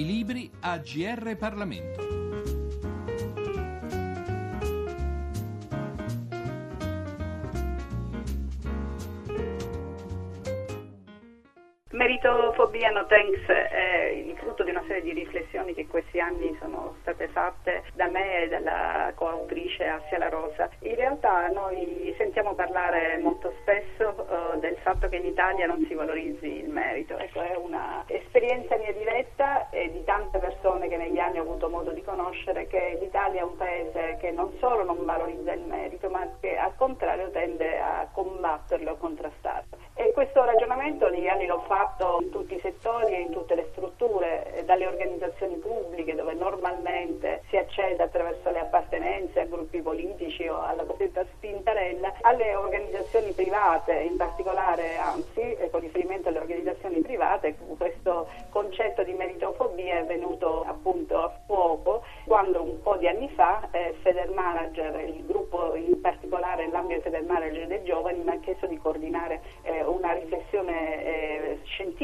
I libri a GR Parlamento. Meritofobia No Thanks è il frutto di una serie di riflessioni che questi anni sono state fatte da me e dalla coautrice Assia La Rosa. In realtà noi sentiamo parlare molto spesso fatto che in Italia non si valorizzi il merito. Ecco, è un'esperienza mia diretta e di tante persone che negli anni ho avuto modo di conoscere che l'Italia è un paese che non solo non valorizza il merito, ma che al contrario tende a combatterlo, a contrastarlo. E questo ragionamento negli anni l'ho fatto in tutti i settori e in tutte le strutture, eh, dalle organizzazioni pubbliche dove normalmente si accede attraverso le appartenenze a gruppi politici o alla cosiddetta spintarella, alle organizzazioni private, in particolare anzi con riferimento alle organizzazioni private questo concetto di meritofobia è venuto appunto a fuoco quando un po' di anni fa eh, Federmanager, il gruppo in particolare l'ambito Federmanager dei giovani mi ha chiesto di coordinare eh, una riflessione eh,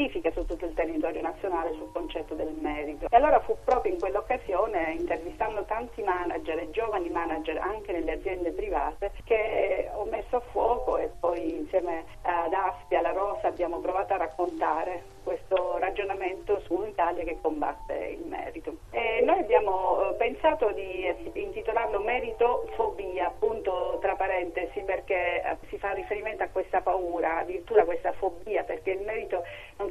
scientifica su tutto il territorio nazionale sul concetto del merito. E allora fu proprio in quell'occasione, intervistando tanti manager e giovani manager anche nelle aziende private, che ho messo a fuoco e poi insieme ad Aspia, alla Rosa, abbiamo provato a raccontare questo ragionamento su un'Italia che combatte il merito. E noi abbiamo eh, pensato di intitolarlo meritofobia, appunto tra parentesi, perché eh, si fa riferimento a questa paura, addirittura questa fobia, perché il merito non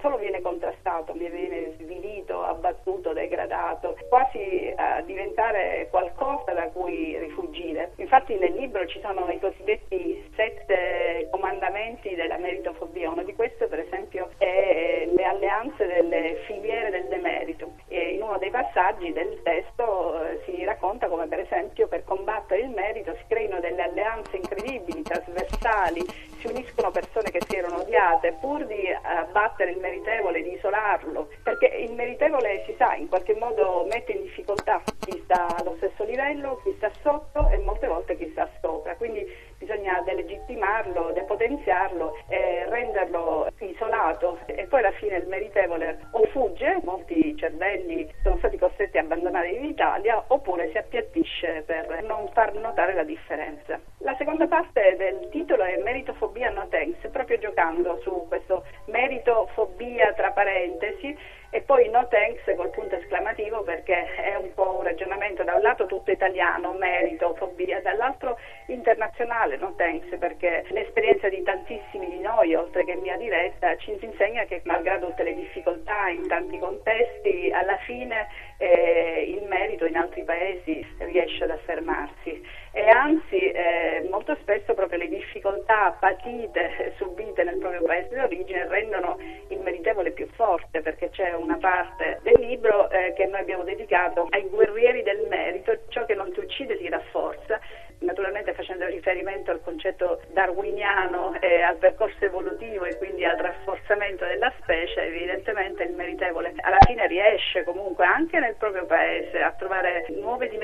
contrastato, viene svilito, abbattuto, degradato, quasi a diventare qualcosa da cui rifugire. Infatti nel libro ci sono i cosiddetti sette comandamenti della meritofobia, uno di questi per esempio è le alleanze delle filiere del demerito. E in uno dei passaggi del testo eh, si racconta come per esempio per combattere il merito si creino delle alleanze incredibili, trasversali, si uniscono persone che si erano odiate pur di abbattere il meritevole, di isolarlo, perché il meritevole si sa in qualche modo mette in difficoltà chi sta allo stesso livello, chi sta sotto e molte volte chi sta sopra, quindi bisogna delegittimarlo, depotenziarlo e renderlo isolato e poi alla fine il meritevole o fugge, molti cervelli sono stati costretti a abbandonare l'Italia, oppure si appiattisce per non far notare la differenza. La seconda parte del titolo è Meritofobia no thanks, proprio giocando su questo meritofobia tra parentesi e poi no thanks col punto esclamativo perché è un po' un ragionamento da un lato tutto italiano, merito, fobia, dall'altro internazionale no thanks perché l'esperienza di tantissimi di noi, oltre che mia diretta, ci insegna che malgrado tutte le difficoltà in tanti contesti, alla fine eh, il merito in altri paesi riesce ad affermarsi. E anzi eh, molto spesso proprio le difficoltà patite, subite nel proprio paese d'origine rendono una parte del libro eh, che noi abbiamo dedicato ai guerrieri del merito, ciò che non ti uccide ti rafforza naturalmente facendo riferimento al concetto darwiniano e al percorso evolutivo e quindi al rafforzamento della specie, evidentemente il meritevole alla fine riesce comunque anche nel proprio paese a trovare nuove dimensioni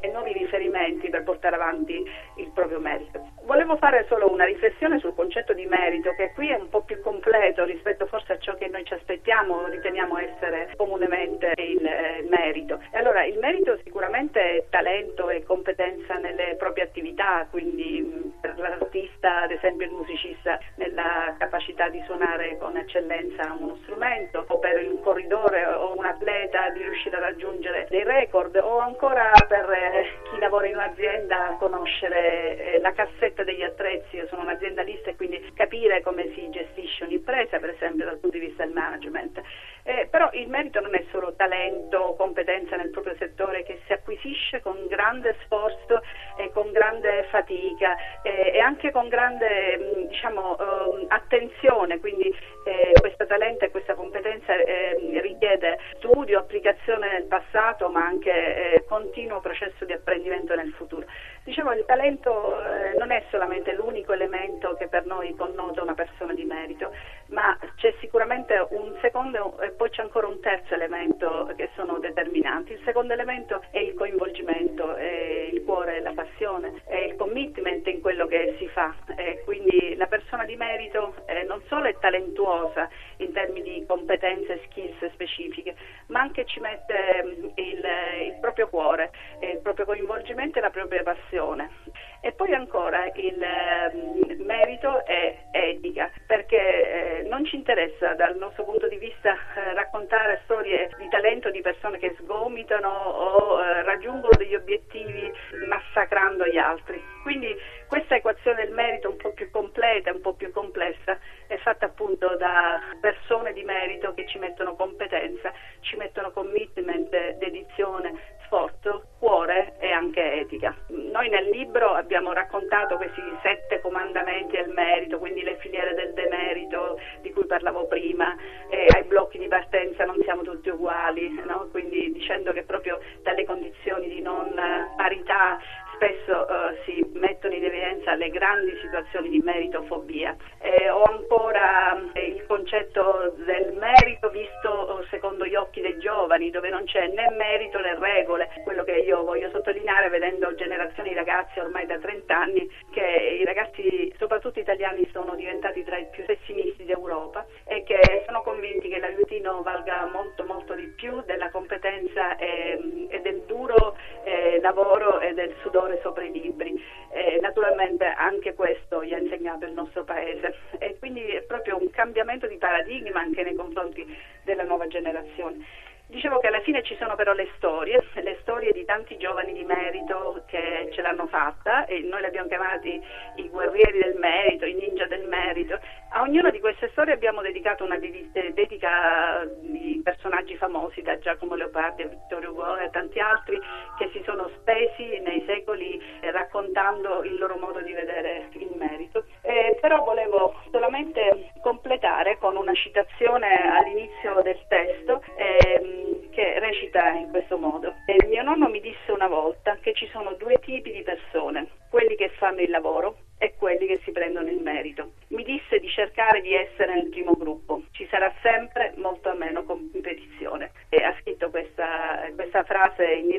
e nuovi riferimenti per portare avanti il proprio merito. Volevo fare solo una riflessione sul concetto di merito che qui è un po' più completo rispetto forse a ciò che noi ci aspettiamo, riteniamo essere comunemente il eh, merito. E allora il merito sicuramente è talento e competenza nelle proprie attività, quindi per l'artista, ad esempio il musicista, nella capacità di suonare con eccellenza uno strumento, o per un corridore o un atleta di riuscire a raggiungere dei record, o ancora per eh, chi lavora in un'azienda conoscere eh, la cassetta degli attrezzi. Io sono un'aziendalista e quindi capire come si gestisce un'impresa, per esempio dal punto di vista del management. Eh, però il merito non è solo talento o competenza nel proprio settore che si acquisisce con grande sforzo e con grande fatica eh, e anche con grande mm, diciamo, eh, attenzione, quindi questo talento e questa competenza ehm, richiede studio, applicazione nel passato ma anche eh, continuo processo di apprendimento nel futuro. Dicevo, il talento eh, non è solamente l'unico elemento che per noi connota una persona di merito, ma c'è sicuramente un secondo e poi c'è ancora un terzo elemento che sono determinanti. Il secondo elemento è il coinvolgimento, è il cuore, la passione, è il commitment in quello che si fa. E quindi la persona di merito eh, non solo è talentuosa in termini competenze e skills specifiche, ma anche ci mette mm, il, il proprio cuore, il proprio coinvolgimento e la propria passione. E poi ancora il eh, merito è etica, perché eh, non ci interessa dal nostro punto di vista eh, raccontare storie di talento di persone che sgomitano o eh, raggiungono degli obiettivi massacrando gli altri. Quindi questa equazione del merito un po' più completa, un po' più complessa, è fatta appunto da persone di merito che ci mettono competenza, ci mettono commitment, dedizione, sforzo, anche etica. Noi nel libro abbiamo raccontato questi sette comandamenti del merito, quindi le filiere del demerito di cui parlavo prima, eh, ai blocchi di partenza non siamo tutti uguali, no? quindi dicendo che proprio dalle condizioni di non parità evidenza le grandi situazioni di meritofobia. Eh, ho ancora eh, il concetto del merito visto secondo gli occhi dei giovani, dove non c'è né merito né regole. Quello che io voglio sottolineare vedendo generazioni di ragazzi ormai da 30 anni, che i ragazzi, soprattutto italiani, sono diventati tra i più pessimisti d'Europa e che sono convinti che l'aiutino valga molto molto di più della competenza e, e del duro eh, lavoro e del sudore sopra i libri. Eh, naturalmente anche questo gli ha insegnato il nostro paese e quindi è proprio un cambiamento di paradigma anche nei confronti della nuova generazione. Dicevo che alla fine ci sono però le storie, le storie di tanti giovani di merito che ce l'hanno fatta e noi li abbiamo chiamati i guerrieri del merito, i ninja del merito. A ognuna di queste storie abbiamo dedicato una dedica di personaggi famosi, da Giacomo Leopardi a Vittorio Hugo e a tanti altri raccontando il loro modo di vedere il merito. Eh, però volevo solamente completare con una citazione all'inizio del testo. Eh, che recita in questo modo. E mio nonno mi disse una volta che ci sono due tipi di persone, quelli che fanno il lavoro e quelli che si prendono il merito. Mi disse di cercare di essere nel primo gruppo, ci sarà sempre molto meno competizione. E ha scritto questa, questa frase in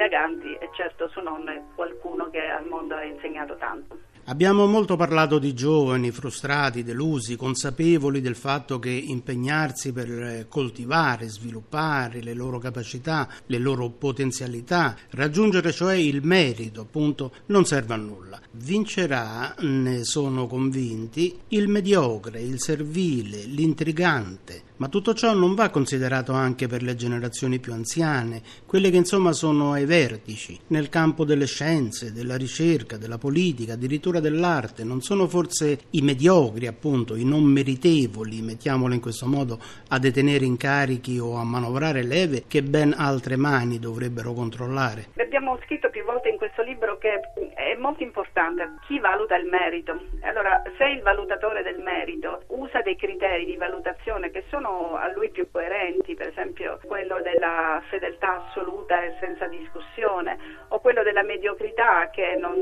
Certo suo nonno è qualcuno che al mondo ha insegnato tanto. Abbiamo molto parlato di giovani frustrati, delusi, consapevoli del fatto che impegnarsi per coltivare, sviluppare le loro capacità, le loro potenzialità, raggiungere cioè il merito, appunto, non serve a nulla. Vincerà, ne sono convinti, il mediocre, il servile, l'intrigante, ma tutto ciò non va considerato anche per le generazioni più anziane, quelle che insomma sono ai vertici, nel campo delle scienze, della ricerca, della politica, addirittura dell'arte. Non sono forse i mediocri, appunto, i non meritevoli, mettiamolo in questo modo, a detenere incarichi o a manovrare leve che ben altre mani dovrebbero controllare. Abbiamo scritto più volte in questo libro che è molto importante chi valuta il merito. Allora, se il valutatore del merito usa dei criteri di valutazione che sono sono a lui più coerenti, per esempio quello della fedeltà assoluta e senza discussione, o quello della mediocrità che non,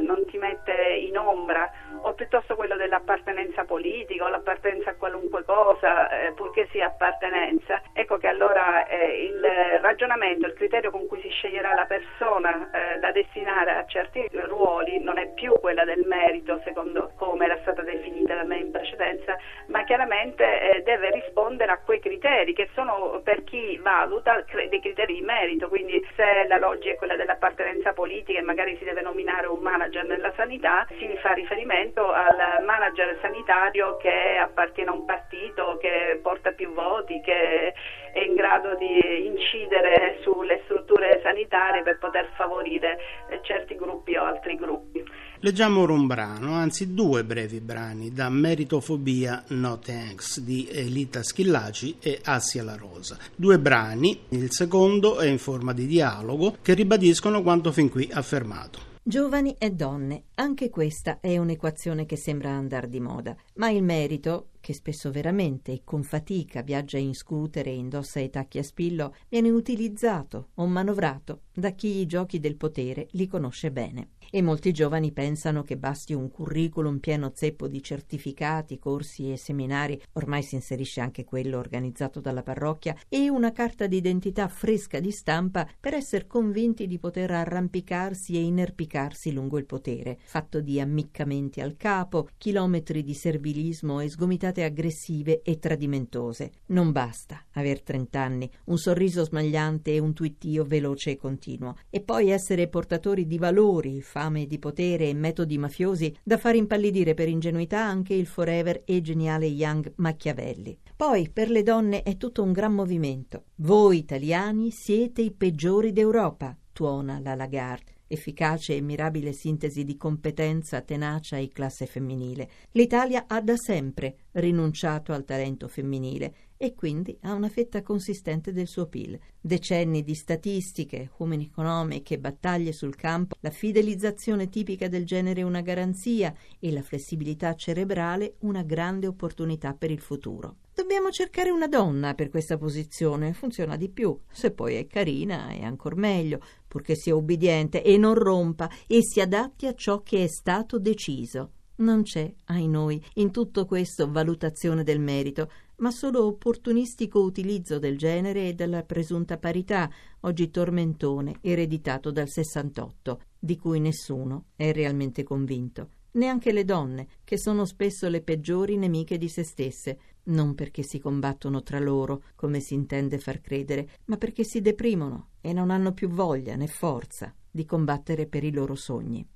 non ti mette in ombra, o piuttosto quello dell'appartenenza politica o l'appartenenza a qualunque cosa, eh, purché sia appartenenza. Ecco che allora eh, il ragionamento, il criterio con cui si sceglierà la persona eh, da destinare a certi ruoli non è più quella del merito, secondo come era stata definita da me in precedenza, ma chiaramente eh, deve rispondere rispondere a quei criteri che sono per chi valuta dei criteri di merito, quindi se la logica è quella dell'appartenenza politica e magari si deve nominare un manager nella sanità, si fa riferimento al manager sanitario che appartiene a un partito, che porta più voti, che è in grado di incidere sulle strutture sanitarie per poter favorire certi gruppi o altri gruppi. Leggiamo ora un brano, anzi due brevi brani, da Meritofobia No Thanks di Elita Schillaci e Assia La Rosa. Due brani, il secondo è in forma di dialogo, che ribadiscono quanto fin qui affermato. Giovani e donne, anche questa è un'equazione che sembra andare di moda, ma il merito, che spesso veramente e con fatica viaggia in scooter e indossa i tacchi a spillo, viene utilizzato o manovrato da chi i giochi del potere li conosce bene. E molti giovani pensano che basti un curriculum pieno zeppo di certificati, corsi e seminari, ormai si inserisce anche quello organizzato dalla parrocchia, e una carta d'identità fresca di stampa per essere convinti di poter arrampicarsi e inerpicarsi lungo il potere, fatto di ammiccamenti al capo, chilometri di servilismo e sgomitati diventate aggressive e tradimentose. Non basta aver trent'anni, un sorriso smagliante e un twittio veloce e continuo, e poi essere portatori di valori, fame di potere e metodi mafiosi da far impallidire per ingenuità anche il forever e geniale Young Machiavelli. Poi per le donne è tutto un gran movimento. Voi italiani siete i peggiori d'Europa, tuona la Lagarde efficace e mirabile sintesi di competenza, tenacia e classe femminile. L'Italia ha da sempre rinunciato al talento femminile e quindi ha una fetta consistente del suo PIL. Decenni di statistiche, human economic e battaglie sul campo, la fidelizzazione tipica del genere una garanzia e la flessibilità cerebrale una grande opportunità per il futuro. Dobbiamo cercare una donna per questa posizione, funziona di più. Se poi è carina è ancor meglio, purché sia ubbidiente e non rompa e si adatti a ciò che è stato deciso. Non c'è, ai noi, in tutto questo valutazione del merito, ma solo opportunistico utilizzo del genere e della presunta parità, oggi tormentone, ereditato dal 68, di cui nessuno è realmente convinto neanche le donne, che sono spesso le peggiori nemiche di se stesse, non perché si combattono tra loro, come si intende far credere, ma perché si deprimono e non hanno più voglia né forza di combattere per i loro sogni.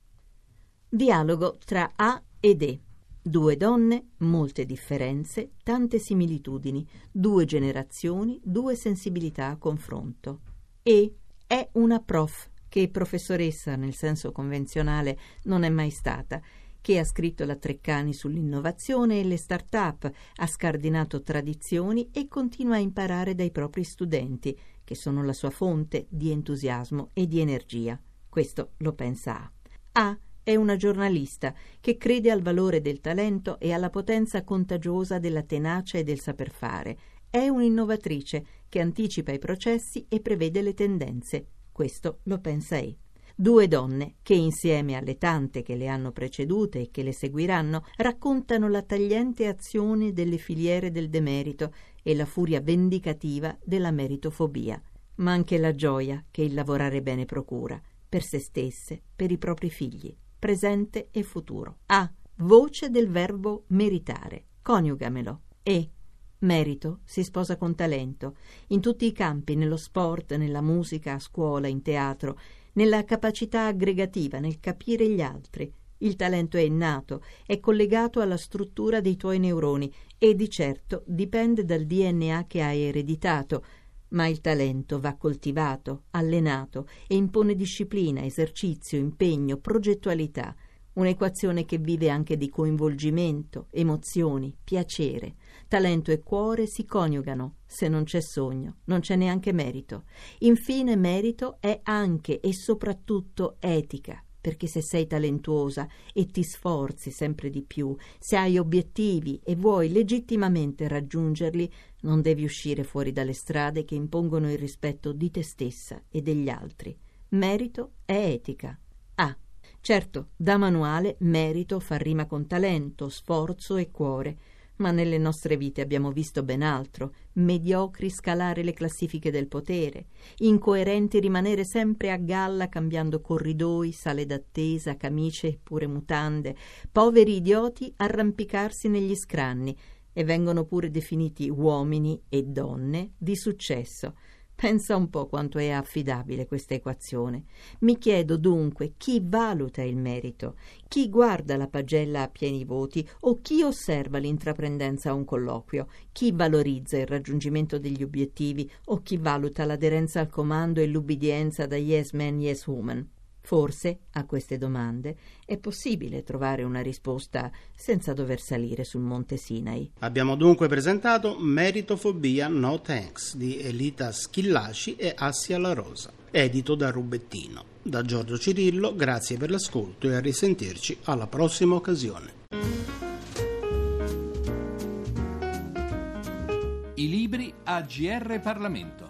Dialogo tra A ed E. Due donne, molte differenze, tante similitudini, due generazioni, due sensibilità a confronto. E è una prof che professoressa nel senso convenzionale non è mai stata che ha scritto la Treccani sull'innovazione e le start-up, ha scardinato tradizioni e continua a imparare dai propri studenti, che sono la sua fonte di entusiasmo e di energia. Questo lo pensa A. A è una giornalista che crede al valore del talento e alla potenza contagiosa della tenacia e del saper fare. È un'innovatrice che anticipa i processi e prevede le tendenze. Questo lo pensa E. Due donne che, insieme alle tante che le hanno precedute e che le seguiranno, raccontano la tagliente azione delle filiere del demerito e la furia vendicativa della meritofobia, ma anche la gioia che il lavorare bene procura, per se stesse, per i propri figli, presente e futuro. A. Voce del verbo meritare. Coniugamelo. E. Merito si sposa con talento, in tutti i campi, nello sport, nella musica, a scuola, in teatro, nella capacità aggregativa, nel capire gli altri. Il talento è innato, è collegato alla struttura dei tuoi neuroni e di certo dipende dal DNA che hai ereditato, ma il talento va coltivato, allenato e impone disciplina, esercizio, impegno, progettualità, un'equazione che vive anche di coinvolgimento, emozioni, piacere. Talento e cuore si coniugano. Se non c'è sogno, non c'è neanche merito. Infine, merito è anche e soprattutto etica, perché se sei talentuosa e ti sforzi sempre di più, se hai obiettivi e vuoi legittimamente raggiungerli, non devi uscire fuori dalle strade che impongono il rispetto di te stessa e degli altri. Merito è etica. Ah, certo, da manuale merito fa rima con talento, sforzo e cuore ma nelle nostre vite abbiamo visto ben altro, mediocri scalare le classifiche del potere, incoerenti rimanere sempre a galla cambiando corridoi, sale d'attesa, camicie e pure mutande, poveri idioti arrampicarsi negli scranni e vengono pure definiti uomini e donne di successo, Pensa un po' quanto è affidabile questa equazione. Mi chiedo dunque chi valuta il merito, chi guarda la pagella a pieni voti o chi osserva l'intraprendenza a un colloquio, chi valorizza il raggiungimento degli obiettivi o chi valuta l'aderenza al comando e l'ubbidienza da yes man, yes woman. Forse a queste domande è possibile trovare una risposta senza dover salire sul monte Sinai. Abbiamo dunque presentato Meritofobia No Thanks di Elita Schillaci e Assia La Rosa, edito da Rubettino. Da Giorgio Cirillo, grazie per l'ascolto e a risentirci alla prossima occasione. I libri a GR Parlamento.